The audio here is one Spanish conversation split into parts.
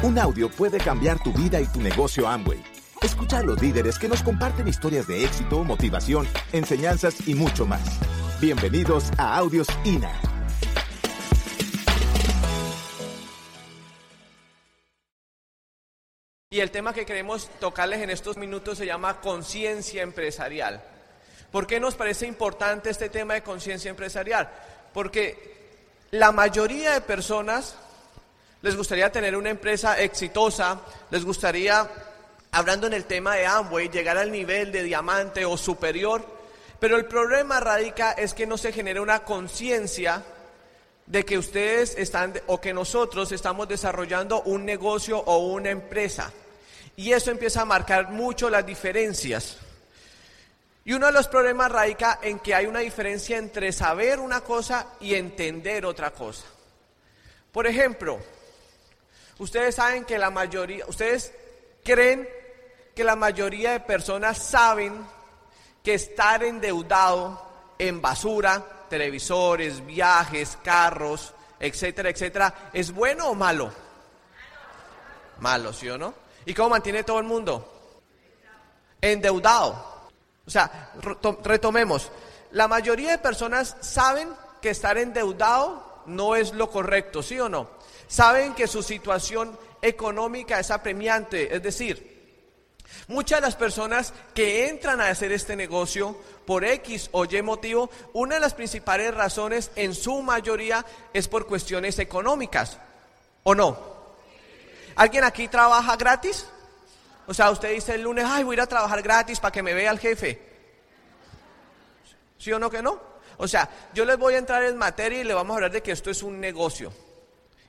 Un audio puede cambiar tu vida y tu negocio Amway. Escucha a los líderes que nos comparten historias de éxito, motivación, enseñanzas y mucho más. Bienvenidos a Audios INA. Y el tema que queremos tocarles en estos minutos se llama conciencia empresarial. ¿Por qué nos parece importante este tema de conciencia empresarial? Porque la mayoría de personas les gustaría tener una empresa exitosa, les gustaría, hablando en el tema de Amway, llegar al nivel de diamante o superior, pero el problema radica es que no se genera una conciencia de que ustedes están o que nosotros estamos desarrollando un negocio o una empresa. Y eso empieza a marcar mucho las diferencias. Y uno de los problemas radica en que hay una diferencia entre saber una cosa y entender otra cosa. Por ejemplo, ustedes saben que la mayoría, ustedes creen que la mayoría de personas saben que estar endeudado en basura, televisores, viajes, carros, etcétera, etcétera, ¿es bueno o malo? Malo, ¿sí o no? ¿Y cómo mantiene todo el mundo? Endeudado. O sea, retomemos. La mayoría de personas saben que estar endeudado no es lo correcto, ¿sí o no? Saben que su situación económica es apremiante, es decir, Muchas de las personas que entran a hacer este negocio por X o Y motivo, una de las principales razones en su mayoría es por cuestiones económicas, ¿o no? ¿Alguien aquí trabaja gratis? O sea, usted dice el lunes, ay, voy a ir a trabajar gratis para que me vea el jefe. ¿Sí o no que no? O sea, yo les voy a entrar en materia y le vamos a hablar de que esto es un negocio.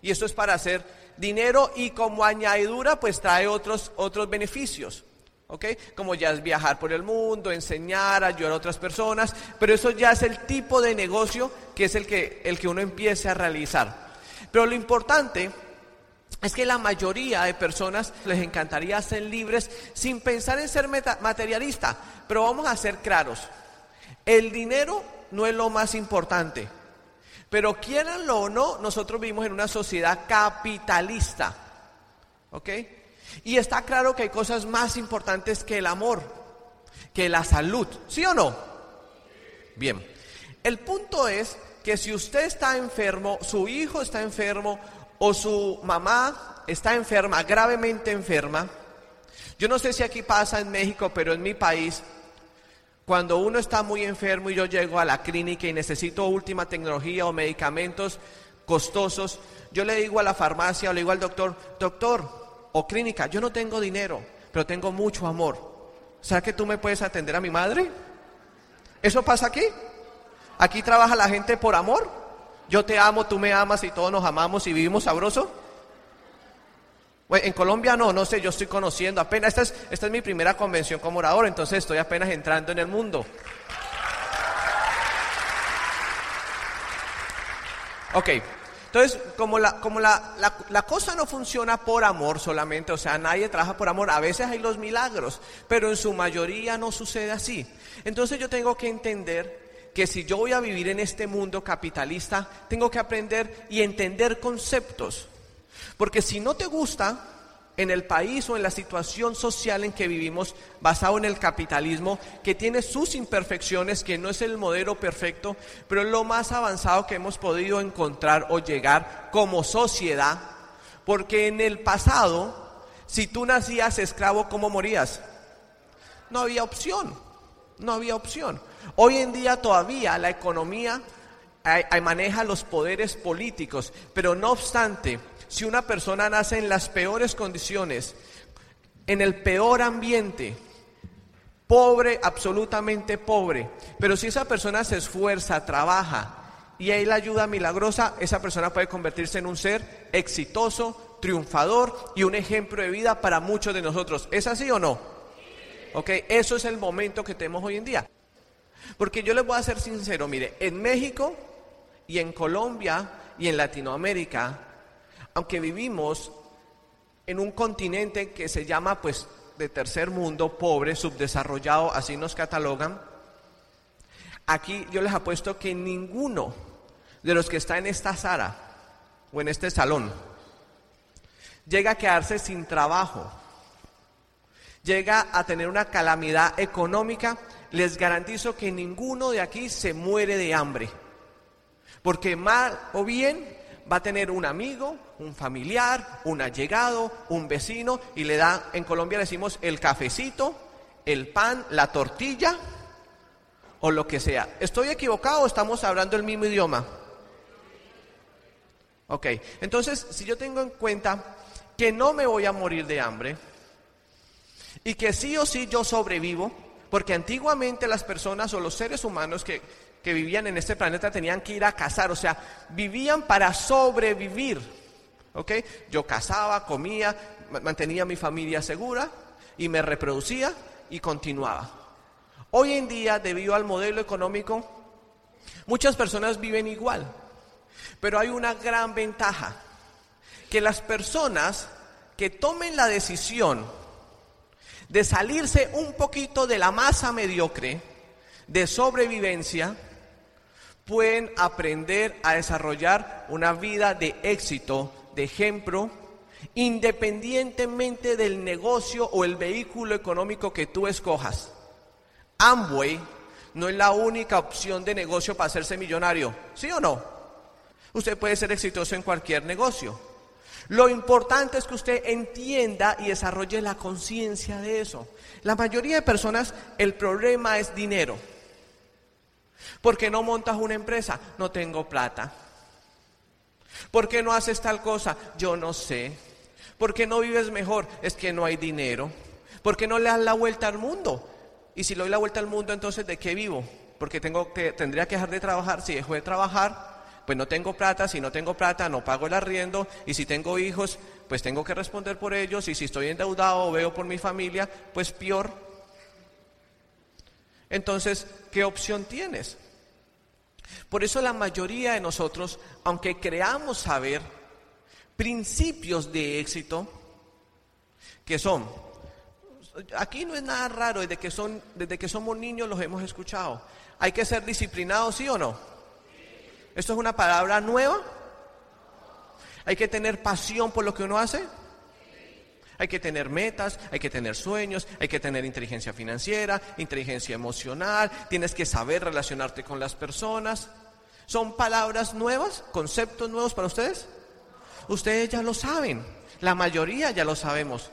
Y esto es para hacer dinero y como añadidura pues trae otros, otros beneficios. ¿ok? Como ya es viajar por el mundo, enseñar, ayudar a otras personas, pero eso ya es el tipo de negocio que es el que, el que uno empiece a realizar. Pero lo importante es que la mayoría de personas les encantaría ser libres sin pensar en ser materialista, pero vamos a ser claros, el dinero no es lo más importante, pero quieranlo o no, nosotros vivimos en una sociedad capitalista, ¿ok? Y está claro que hay cosas más importantes que el amor, que la salud, ¿sí o no? Bien, el punto es que si usted está enfermo, su hijo está enfermo o su mamá está enferma, gravemente enferma, yo no sé si aquí pasa en México, pero en mi país, cuando uno está muy enfermo y yo llego a la clínica y necesito última tecnología o medicamentos costosos, yo le digo a la farmacia o le digo al doctor, doctor, o clínica, yo no tengo dinero, pero tengo mucho amor. ¿Sabes que tú me puedes atender a mi madre? ¿Eso pasa aquí? ¿Aquí trabaja la gente por amor? Yo te amo, tú me amas y todos nos amamos y vivimos sabroso. En Colombia no, no sé, yo estoy conociendo apenas, esta es, esta es mi primera convención como orador, entonces estoy apenas entrando en el mundo. Ok, entonces, como, la, como la, la, cosa no funciona por amor solamente, o sea, nadie trabaja por amor, a veces hay los milagros, pero en su mayoría no sucede así. Entonces yo tengo que entender que si yo voy a vivir en este mundo capitalista, tengo que aprender y entender conceptos. Porque si no te gusta, en el país o en la situación social en que vivimos, basado en el capitalismo, que tiene sus imperfecciones, que no es el modelo perfecto, pero es lo más avanzado que hemos podido encontrar o llegar como sociedad, porque en el pasado, si tú nacías esclavo, ¿cómo morías? No había opción, no había opción. Hoy en día todavía la economía maneja los poderes políticos, pero no obstante, si una persona nace en las peores condiciones, en el peor ambiente, pobre, absolutamente pobre, pero si esa persona se esfuerza, trabaja y hay la ayuda milagrosa, esa persona puede convertirse en un ser exitoso, triunfador y un ejemplo de vida para muchos de nosotros. ¿Es así o no? Ok, eso es el momento que tenemos hoy en día. Porque yo les voy a ser sincero, mire, en México y en Colombia y en Latinoamérica, aunque vivimos en un continente que se llama pues de tercer mundo, pobre, subdesarrollado, así nos catalogan, aquí yo les apuesto que ninguno de los que está en esta sala o en este salón llega a quedarse sin trabajo, llega a tener una calamidad económica, les garantizo que ninguno de aquí se muere de hambre. Porque mal o bien va a tener un amigo, un familiar, un allegado, un vecino y le da, en Colombia le decimos el cafecito, el pan, la tortilla o lo que sea. ¿Estoy equivocado o estamos hablando el mismo idioma? Ok, entonces si yo tengo en cuenta que no me voy a morir de hambre y que sí o sí yo sobrevivo, porque antiguamente las personas o los seres humanos que, que vivían en este planeta tenían que ir a cazar, o sea, vivían para sobrevivir. ¿Ok? Yo cazaba, comía, mantenía mi familia segura y me reproducía y continuaba. Hoy en día, debido al modelo económico, muchas personas viven igual, pero hay una gran ventaja, que las personas que tomen la decisión de salirse un poquito de la masa mediocre de sobrevivencia, pueden aprender a desarrollar una vida de éxito, de ejemplo, independientemente del negocio o el vehículo económico que tú escojas. Amway no es la única opción de negocio para hacerse millonario, ¿sí o no? Usted puede ser exitoso en cualquier negocio. Lo importante es que usted entienda y desarrolle la conciencia de eso. La mayoría de personas, el problema es dinero. ¿Por qué no montas una empresa? No tengo plata. ¿Por qué no haces tal cosa? Yo no sé. ¿Por qué no vives mejor? Es que no hay dinero. ¿Por qué no le das la vuelta al mundo? Y si le doy la vuelta al mundo, entonces ¿de qué vivo? Porque tengo que, tendría que dejar de trabajar. Si dejo de trabajar, pues no tengo plata. Si no tengo plata, no pago el arriendo. Y si tengo hijos, pues tengo que responder por ellos. Y si estoy endeudado o veo por mi familia, pues peor. Entonces, ¿qué opción tienes? Por eso la mayoría de nosotros, aunque creamos saber principios de éxito, que son, aquí no es nada raro, desde que, son, desde que somos niños los hemos escuchado. ¿Hay que ser disciplinados, sí o no? ¿Esto es una palabra nueva? ¿Hay que tener pasión por lo que uno hace? Hay que tener metas, hay que tener sueños, hay que tener inteligencia financiera, inteligencia emocional, tienes que saber relacionarte con las personas. ¿Son palabras nuevas, conceptos nuevos para ustedes? Ustedes ya lo saben, la mayoría ya lo sabemos.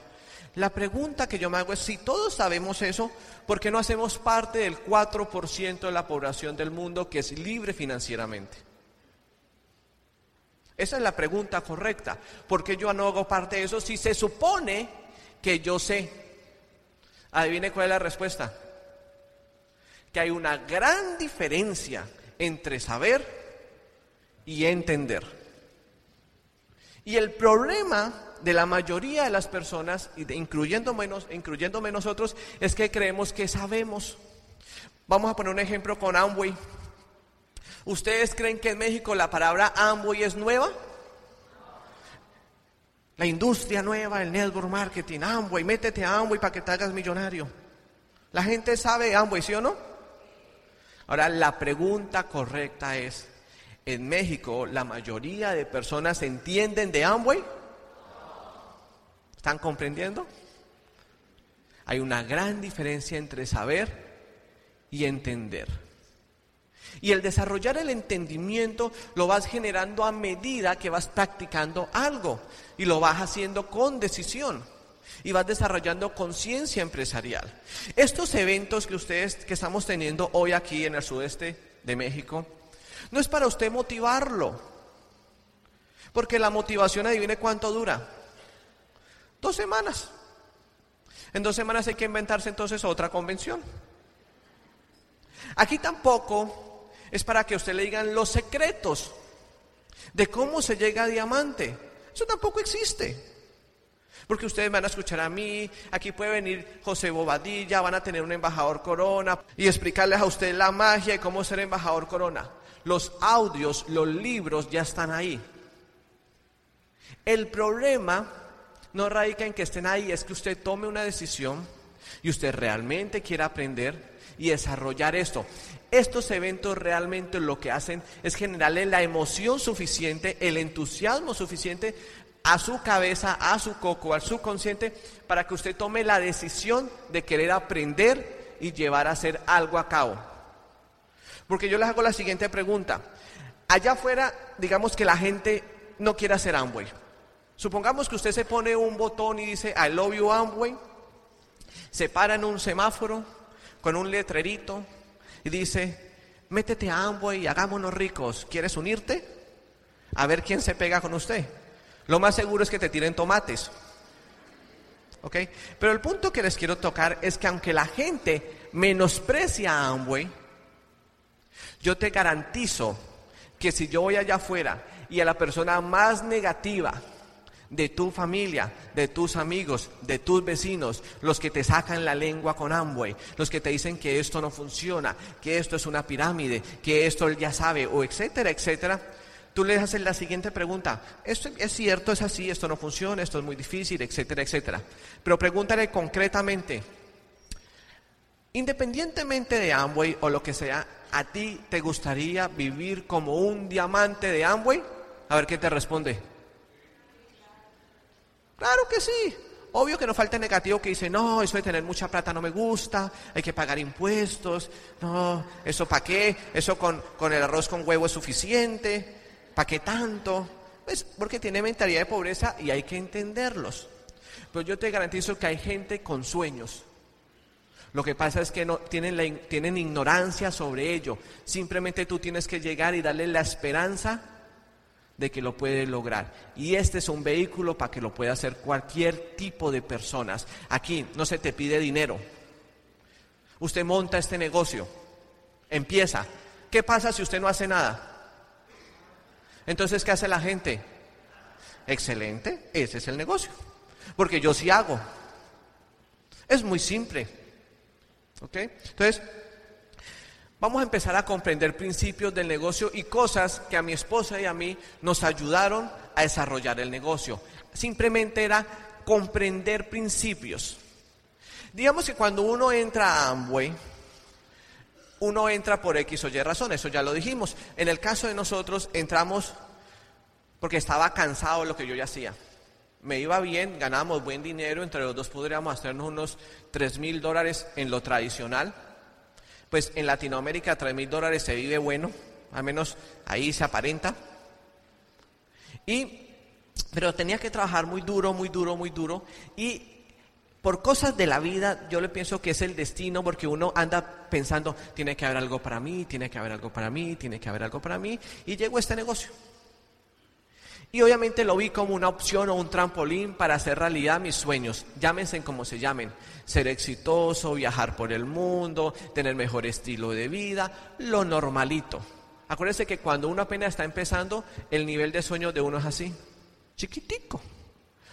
La pregunta que yo me hago es, si todos sabemos eso, ¿por qué no hacemos parte del 4% de la población del mundo que es libre financieramente? Esa es la pregunta correcta. ¿Por qué yo no hago parte de eso si se supone que yo sé? Adivine cuál es la respuesta. Que hay una gran diferencia entre saber y entender. Y el problema de la mayoría de las personas, incluyéndome, incluyéndome nosotros, es que creemos que sabemos. Vamos a poner un ejemplo con Amway. ¿Ustedes creen que en México la palabra Amway es nueva? La industria nueva, el network marketing, Amway, métete a Amway para que te hagas millonario. La gente sabe Amway, ¿sí o no? Ahora, la pregunta correcta es, ¿en México la mayoría de personas entienden de Amway? ¿Están comprendiendo? Hay una gran diferencia entre saber y entender. Y el desarrollar el entendimiento lo vas generando a medida que vas practicando algo y lo vas haciendo con decisión y vas desarrollando conciencia empresarial. Estos eventos que ustedes que estamos teniendo hoy aquí en el sudeste de México no es para usted motivarlo. Porque la motivación adivine cuánto dura. Dos semanas. En dos semanas hay que inventarse entonces otra convención. Aquí tampoco es para que usted le digan los secretos de cómo se llega a diamante. Eso tampoco existe. Porque ustedes van a escuchar a mí, aquí puede venir José Bobadilla, van a tener un embajador corona y explicarles a usted la magia y cómo ser embajador corona. Los audios, los libros ya están ahí. El problema no radica en que estén ahí, es que usted tome una decisión y usted realmente quiera aprender y desarrollar esto. Estos eventos realmente lo que hacen es generarle la emoción suficiente, el entusiasmo suficiente a su cabeza, a su coco, al subconsciente, para que usted tome la decisión de querer aprender y llevar a hacer algo a cabo. Porque yo les hago la siguiente pregunta. Allá afuera, digamos que la gente no quiere hacer Amway. Supongamos que usted se pone un botón y dice, I love you Amway, se para en un semáforo con un letrerito y dice, métete a Amway y hagámonos ricos, ¿quieres unirte? A ver quién se pega con usted. Lo más seguro es que te tiren tomates. ¿Ok? Pero el punto que les quiero tocar es que aunque la gente menosprecia a Amway, yo te garantizo que si yo voy allá afuera y a la persona más negativa de tu familia, de tus amigos, de tus vecinos, los que te sacan la lengua con Amway, los que te dicen que esto no funciona, que esto es una pirámide, que esto él ya sabe, o etcétera, etcétera, tú le haces la siguiente pregunta, esto es cierto, es así, esto no funciona, esto es muy difícil, etcétera, etcétera. Pero pregúntale concretamente, independientemente de Amway o lo que sea, ¿a ti te gustaría vivir como un diamante de Amway? A ver qué te responde. Claro que sí. Obvio que no falta el negativo que dice, no, eso de tener mucha plata no me gusta, hay que pagar impuestos, no, eso para qué, eso con, con el arroz con huevo es suficiente. ¿Para qué tanto? Pues porque tiene mentalidad de pobreza y hay que entenderlos. Pero yo te garantizo que hay gente con sueños. Lo que pasa es que no, tienen, tienen ignorancia sobre ello. Simplemente tú tienes que llegar y darle la esperanza de que lo puede lograr. Y este es un vehículo para que lo pueda hacer cualquier tipo de personas. Aquí no se te pide dinero. Usted monta este negocio, empieza. ¿Qué pasa si usted no hace nada? Entonces, ¿qué hace la gente? Excelente, ese es el negocio. Porque yo sí hago. Es muy simple. ¿Ok? Entonces, vamos a empezar a comprender principios del negocio y cosas que a mi esposa y a mí nos ayudaron a desarrollar el negocio. Simplemente era comprender principios. Digamos que cuando uno entra a Amway, uno entra por X o Y razón, eso ya lo dijimos. En el caso de nosotros entramos porque estaba cansado de lo que yo ya hacía. Me iba bien, ganábamos buen dinero, entre los dos podríamos hacernos unos 3 mil dólares en lo tradicional. Pues en Latinoamérica 3 mil dólares se vive bueno, al menos ahí se aparenta. Y, pero tenía que trabajar muy duro, muy duro, muy duro. Y por cosas de la vida, yo le pienso que es el destino, porque uno anda pensando, tiene que haber algo para mí, tiene que haber algo para mí, tiene que haber algo para mí, y llegó este negocio. Y obviamente lo vi como una opción o un trampolín para hacer realidad mis sueños, llámense como se llamen, ser exitoso, viajar por el mundo, tener mejor estilo de vida, lo normalito. Acuérdense que cuando uno apenas está empezando, el nivel de sueño de uno es así, chiquitico.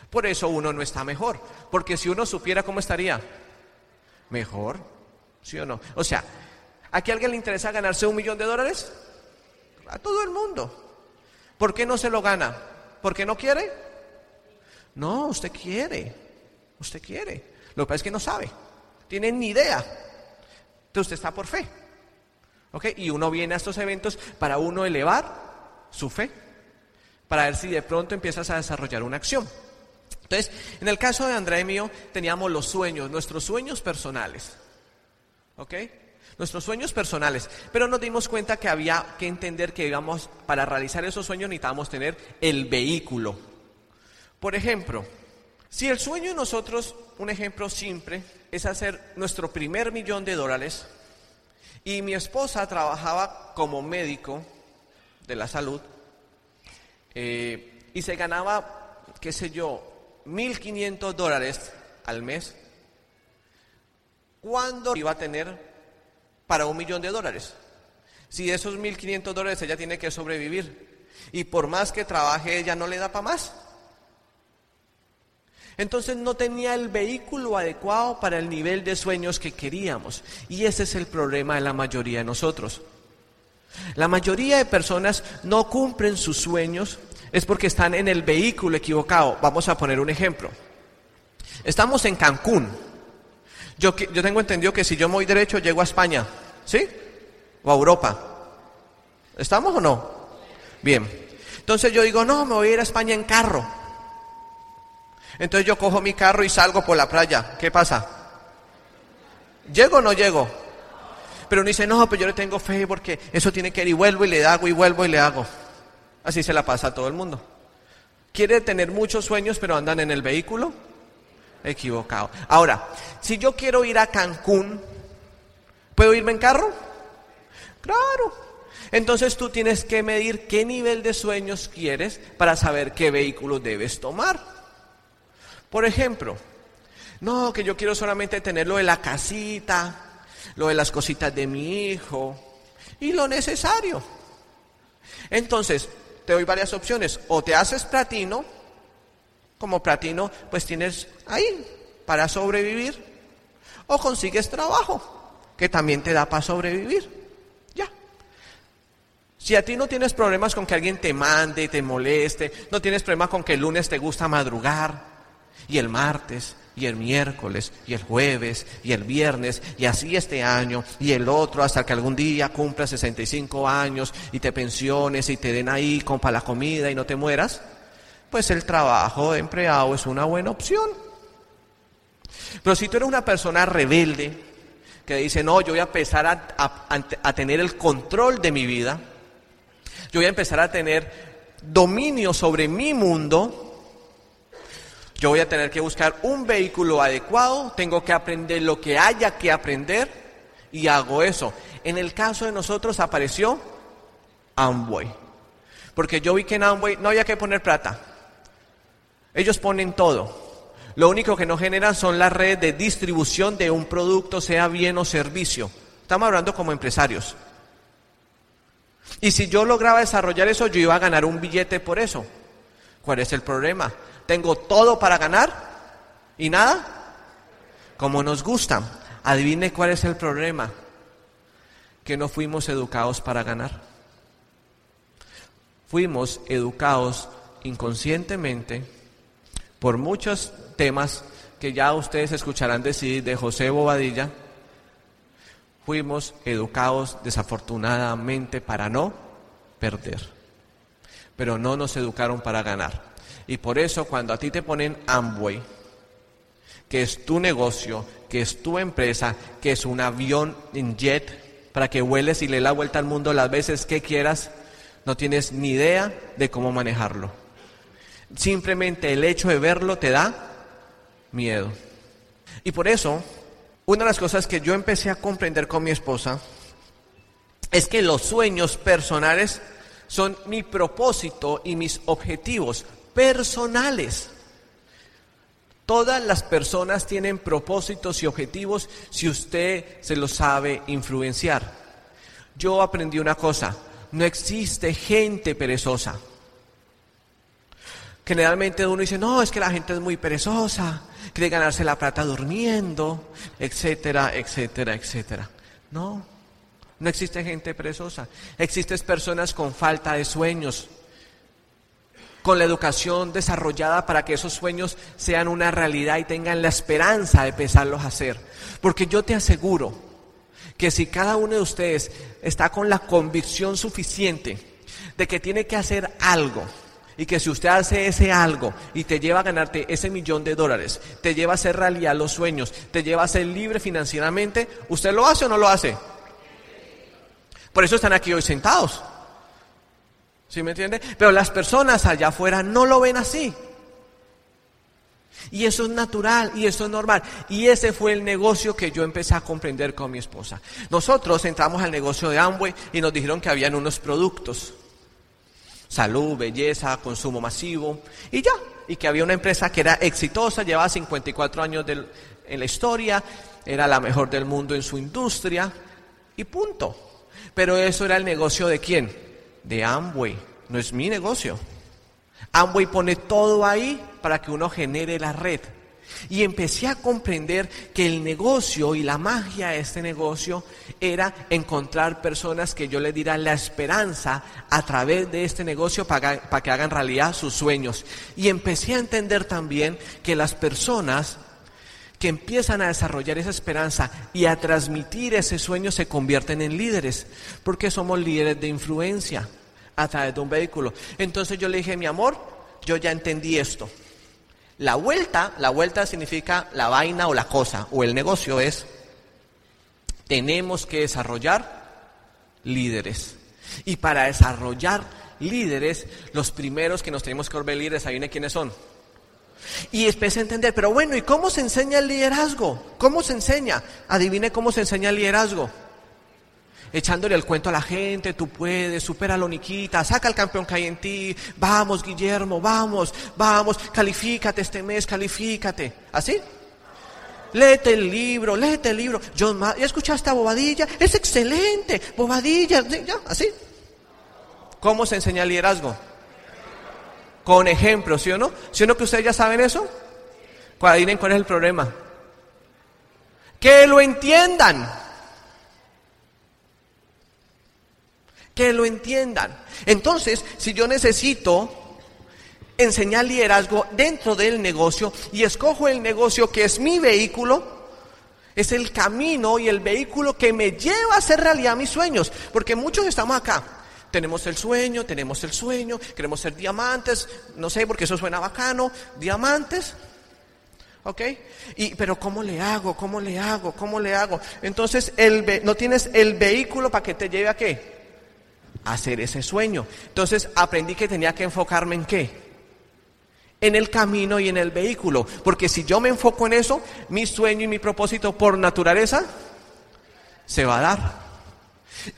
Por eso uno no está mejor. Porque si uno supiera cómo estaría, mejor, ¿sí o no? O sea, ¿a qué alguien le interesa ganarse un millón de dólares? A todo el mundo. ¿Por qué no se lo gana? ¿Por qué no quiere? No, usted quiere. Usted quiere. Lo que pasa es que no sabe. Tiene ni idea. Entonces usted está por fe. ¿Ok? Y uno viene a estos eventos para uno elevar su fe. Para ver si de pronto empiezas a desarrollar una acción. Entonces, en el caso de Andrea y mío, teníamos los sueños, nuestros sueños personales. ¿Ok? Nuestros sueños personales. Pero nos dimos cuenta que había que entender que íbamos, para realizar esos sueños necesitábamos tener el vehículo. Por ejemplo, si el sueño de nosotros, un ejemplo simple, es hacer nuestro primer millón de dólares, y mi esposa trabajaba como médico de la salud, eh, y se ganaba, qué sé yo, 1.500 dólares al mes, ¿cuándo iba a tener para un millón de dólares? Si esos 1.500 dólares ella tiene que sobrevivir y por más que trabaje ella no le da para más. Entonces no tenía el vehículo adecuado para el nivel de sueños que queríamos. Y ese es el problema de la mayoría de nosotros. La mayoría de personas no cumplen sus sueños es porque están en el vehículo equivocado. Vamos a poner un ejemplo. Estamos en Cancún. Yo, yo tengo entendido que si yo me voy derecho llego a España, ¿sí? O a Europa. ¿Estamos o no? Bien. Entonces yo digo, no, me voy a ir a España en carro. Entonces yo cojo mi carro y salgo por la playa. ¿Qué pasa? ¿Llego o no llego? Pero uno dice, no, pero yo le tengo fe porque eso tiene que ir y vuelvo y le hago y vuelvo y le hago. Así se la pasa a todo el mundo. Quiere tener muchos sueños, pero andan en el vehículo equivocado. Ahora, si yo quiero ir a Cancún, ¿puedo irme en carro? Claro. Entonces tú tienes que medir qué nivel de sueños quieres para saber qué vehículo debes tomar. Por ejemplo, no, que yo quiero solamente tener lo de la casita, lo de las cositas de mi hijo y lo necesario. Entonces, te doy varias opciones. O te haces platino, como platino, pues tienes ahí para sobrevivir. O consigues trabajo, que también te da para sobrevivir. Ya. Si a ti no tienes problemas con que alguien te mande, te moleste, no tienes problema con que el lunes te gusta madrugar y el martes y el miércoles, y el jueves, y el viernes, y así este año, y el otro, hasta que algún día cumplas 65 años y te pensiones y te den ahí para la comida y no te mueras, pues el trabajo de empleado es una buena opción. Pero si tú eres una persona rebelde, que dice, no, yo voy a empezar a, tener el control de mi vida, yo voy a empezar a tener dominio sobre mi mundo, yo voy a tener que buscar un vehículo adecuado, tengo que aprender lo que haya que aprender y hago eso. En el caso de nosotros apareció Amway, porque yo vi que en Amway no había que poner plata. Ellos ponen todo. Lo único que no generan son las redes de distribución de un producto, sea bien o servicio. Estamos hablando como empresarios. Y si yo lograba desarrollar eso, yo iba a ganar un billete por eso. ¿Cuál es el problema? tengo todo para ganar y nada, como nos gusta. Adivine cuál es el problema, que no fuimos educados para ganar. Fuimos educados inconscientemente por muchos temas que ya ustedes escucharán decir de José Bobadilla. Fuimos educados desafortunadamente para no perder, pero no nos educaron para ganar. Y por eso cuando a ti te ponen Amway, que es tu negocio, que es tu empresa, que es un avión en jet para que vueles y le la vuelta al mundo las veces que quieras, no tienes ni idea de cómo manejarlo. Simplemente el hecho de verlo te da miedo. Y por eso, una de las cosas que yo empecé a comprender con mi esposa es que los sueños personales son mi propósito y mis objetivos, personales. Todas las personas tienen propósitos y objetivos si usted se los sabe influenciar. Yo aprendí una cosa, no existe gente perezosa. Generalmente uno dice, no, es que la gente es muy perezosa, quiere ganarse la plata durmiendo, etcétera, etcétera, etcétera. No, no existe gente perezosa. Existen personas con falta de sueños, con la educación desarrollada para que esos sueños sean una realidad y tengan la esperanza de empezarlos a hacer. Porque yo te aseguro que si cada uno de ustedes está con la convicción suficiente de que tiene que hacer algo, y que si usted hace ese algo y te lleva a ganarte ese millón de dólares, te lleva a hacer realidad los sueños, te lleva a ser libre financieramente, ¿usted lo hace o no lo hace? Por eso están aquí hoy sentados. ¿Sí me entiende? Pero las personas allá afuera no lo ven así. Y eso es natural y eso es normal. Y ese fue el negocio que yo empecé a comprender con mi esposa. Nosotros entramos al negocio de Amway y nos dijeron que habían unos productos. Salud, belleza, consumo masivo y ya. Y que había una empresa que era exitosa, llevaba 54 años en la historia, era la mejor del mundo en su industria y punto. Pero eso era el negocio de quién? de Amway, no es mi negocio. Amway pone todo ahí para que uno genere la red. Y empecé a comprender que el negocio y la magia de este negocio era encontrar personas que yo les diera la esperanza a través de este negocio para, para que hagan realidad sus sueños. Y empecé a entender también que las personas que empiezan a desarrollar esa esperanza y a transmitir ese sueño se convierten en líderes, porque somos líderes de influencia a través de un vehículo. Entonces yo le dije, mi amor, yo ya entendí esto. La vuelta, la vuelta significa la vaina o la cosa, o el negocio es, tenemos que desarrollar líderes. Y para desarrollar líderes, los primeros que nos tenemos que volver líderes, ¿adivine quiénes son? Y empecé a entender, pero bueno, ¿y cómo se enseña el liderazgo? ¿Cómo se enseña? Adivine cómo se enseña el liderazgo. Echándole el cuento a la gente, tú puedes, supera lo Niquita, saca el campeón que hay en ti, vamos Guillermo, vamos, vamos, califícate este mes, califícate. ¿Así? Léete el libro, léete el libro. John, ¿ya escuchaste a Bobadilla? Es excelente, Bobadilla, ya, así. ¿Cómo se enseña el liderazgo? Con ejemplos, ¿sí o no? ¿Sí o no que ustedes ya saben eso? Adivinen cuál es el problema. Que lo entiendan. Que lo entiendan. Entonces, si yo necesito enseñar liderazgo dentro del negocio y escojo el negocio que es mi vehículo, es el camino y el vehículo que me lleva a hacer realidad mis sueños. Porque muchos estamos acá. Tenemos el sueño, tenemos el sueño, queremos ser diamantes, no sé, porque eso suena bacano, diamantes. ¿Ok? Y, pero ¿cómo le hago? ¿Cómo le hago? ¿Cómo le hago? Entonces, no tienes el vehículo para que te lleve a qué? Hacer ese sueño. Entonces, aprendí que tenía que enfocarme en qué? en el camino y en el vehículo. Porque si yo me enfoco en eso, mi sueño y mi propósito por naturaleza se va a dar.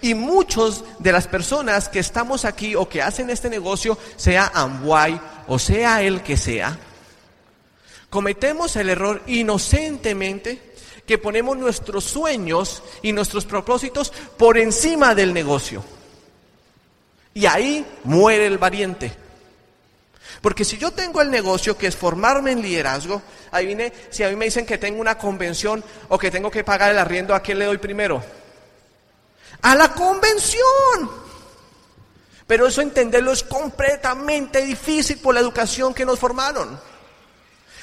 Y muchos de las personas que estamos aquí o que hacen este negocio, sea Amway o sea el que sea, cometemos el error inocentemente que ponemos nuestros sueños y nuestros propósitos por encima del negocio. Y ahí muere el valiente. Porque si yo tengo el negocio que es formarme en liderazgo, ahí viene, si a mí me dicen que tengo una convención o que tengo que pagar el arriendo, ¿a quién le doy primero? A la convención. Pero eso entenderlo es completamente difícil por la educación que nos formaron.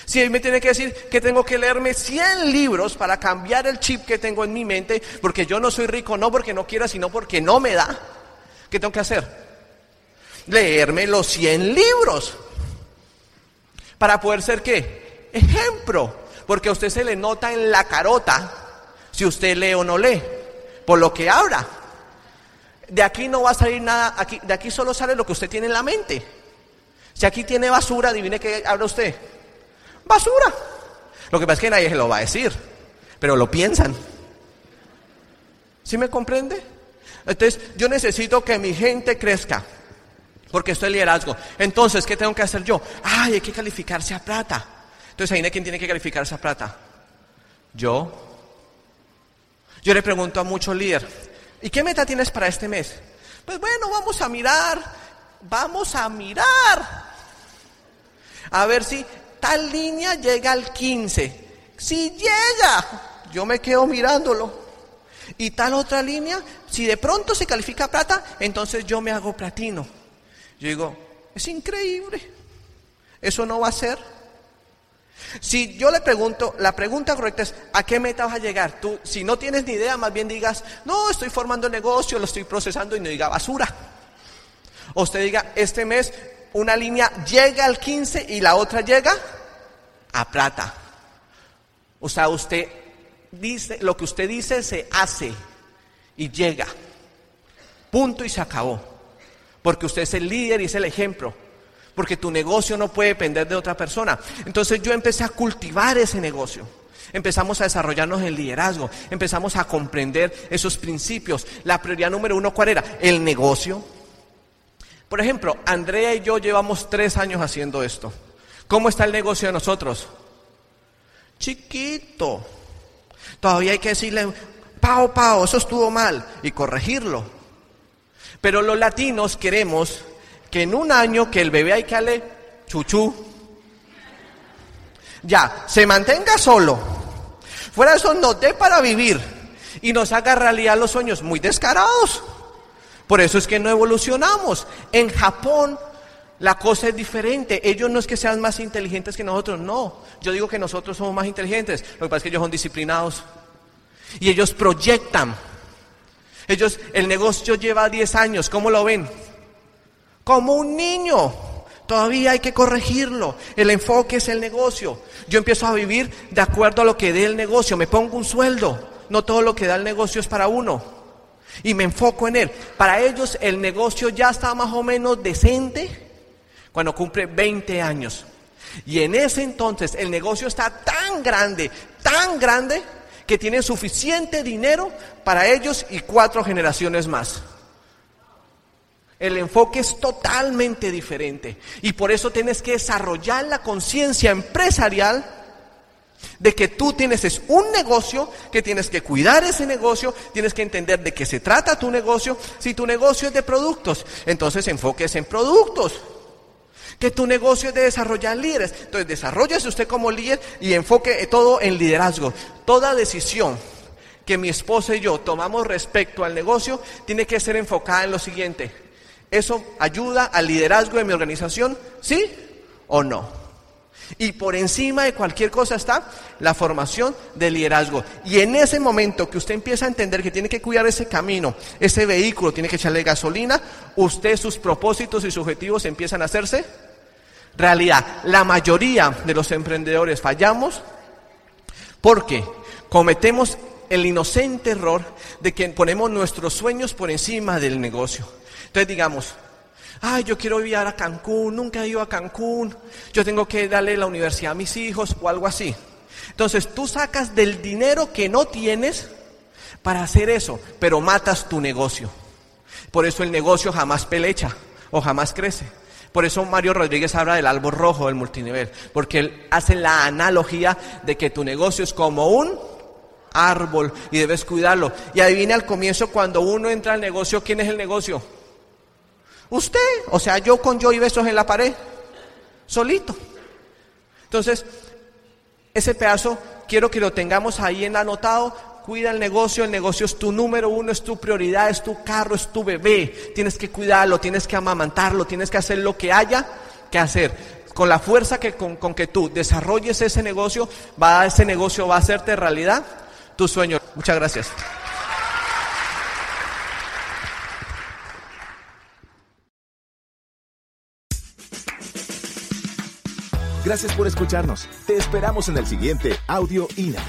Si a mí me tiene que decir que tengo que leerme 100 libros para cambiar el chip que tengo en mi mente, porque yo no soy rico, no porque no quiera, sino porque no me da, ¿qué tengo que hacer? Leerme los 100 libros. Para poder ser qué? Ejemplo. Porque a usted se le nota en la carota si usted lee o no lee. Por lo que habla. De aquí no va a salir nada, de aquí solo sale lo que usted tiene en la mente. Si aquí tiene basura, adivine qué habla usted. Basura. Lo que pasa es que nadie se lo va a decir, pero lo piensan. ¿Sí me comprende? Entonces, yo necesito que mi gente crezca. Porque esto es liderazgo. Entonces, ¿qué tengo que hacer yo? Ay, hay que calificarse a plata. Entonces, ahí quién tiene que calificarse a plata. Yo. Yo le pregunto a muchos líderes, ¿y qué meta tienes para este mes? Pues bueno, vamos a mirar, vamos a mirar. A ver si tal línea llega al 15. Si llega, yo me quedo mirándolo. Y tal otra línea, si de pronto se califica plata, entonces yo me hago platino. Yo digo, es increíble. Eso no va a ser. Si yo le pregunto, la pregunta correcta es, ¿a qué meta vas a llegar? Tú, si no tienes ni idea, más bien digas, no, estoy formando negocio, lo estoy procesando y no diga basura. O usted diga, este mes una línea llega al 15 y la otra llega a plata. O sea, usted dice, lo que usted dice se hace y llega. Punto y se acabó porque usted es el líder y es el ejemplo, porque tu negocio no puede depender de otra persona. Entonces yo empecé a cultivar ese negocio. Empezamos a desarrollarnos en liderazgo, empezamos a comprender esos principios. La prioridad número uno, ¿cuál era? El negocio. Por ejemplo, Andrea y yo llevamos tres años haciendo esto. ¿Cómo está el negocio de nosotros? Chiquito. Todavía hay que decirle, pao, pao, eso estuvo mal y corregirlo. Pero los latinos queremos que en un año que el bebé hay que darle chuchú, ya, se mantenga solo. Fuera de eso nos dé para vivir y nos haga realidad los sueños muy descarados. Por eso es que no evolucionamos. En Japón la cosa es diferente. Ellos no es que sean más inteligentes que nosotros, no. Yo digo que nosotros somos más inteligentes. Lo que pasa es que ellos son disciplinados. Y ellos proyectan. Ellos, el negocio lleva 10 años, ¿cómo lo ven? Como un niño. Todavía hay que corregirlo. El enfoque es el negocio. Yo empiezo a vivir de acuerdo a lo que dé el negocio. Me pongo un sueldo. No todo lo que da el negocio es para uno. Y me enfoco en él. Para ellos el negocio ya está más o menos decente cuando cumple 20 años. Y en ese entonces el negocio está tan grande, tan grande, que tienen suficiente dinero para ellos y cuatro generaciones más. El enfoque es totalmente diferente. Y por eso tienes que desarrollar la conciencia empresarial de que tú tienes un negocio, que tienes que cuidar ese negocio, tienes que entender de qué se trata tu negocio. Si tu negocio es de productos, entonces enfoques en productos. Que tu negocio es de desarrollar líderes. Entonces desarrollese usted como líder y enfoque todo en liderazgo. Toda decisión que mi esposa y yo tomamos respecto al negocio tiene que ser enfocada en lo siguiente. ¿Eso ayuda al liderazgo de mi organización? ¿Sí o no? Y por encima de cualquier cosa está la formación del liderazgo. Y en ese momento que usted empieza a entender que tiene que cuidar ese camino, ese vehículo, tiene que echarle gasolina, usted sus propósitos y sus objetivos empiezan a hacerse realidad. La mayoría de los emprendedores fallamos porque cometemos el inocente error de que ponemos nuestros sueños por encima del negocio. Entonces digamos, ay, yo quiero viajar a Cancún, nunca he ido a Cancún, yo tengo que darle la universidad a mis hijos o algo así. Entonces tú sacas del dinero que no tienes para hacer eso, pero matas tu negocio. Por eso el negocio jamás pelecha o jamás crece. Por eso Mario Rodríguez habla del árbol rojo del multinivel, porque él hace la analogía de que tu negocio es como un árbol y debes cuidarlo. Y adivina al comienzo cuando uno entra al negocio, ¿quién es el negocio? Usted, o sea, yo con yo y besos en la pared, solito. Entonces, ese pedazo quiero que lo tengamos ahí en anotado. Cuida el negocio, el negocio es tu número uno, es tu prioridad, es tu carro, es tu bebé. Tienes que cuidarlo, tienes que amamantarlo, tienes que hacer lo que haya que hacer. Con la fuerza que con, con que tú desarrolles ese negocio, va, ese negocio va a hacerte realidad tu sueño. Muchas gracias. Gracias por escucharnos. Te esperamos en el siguiente Audio INA.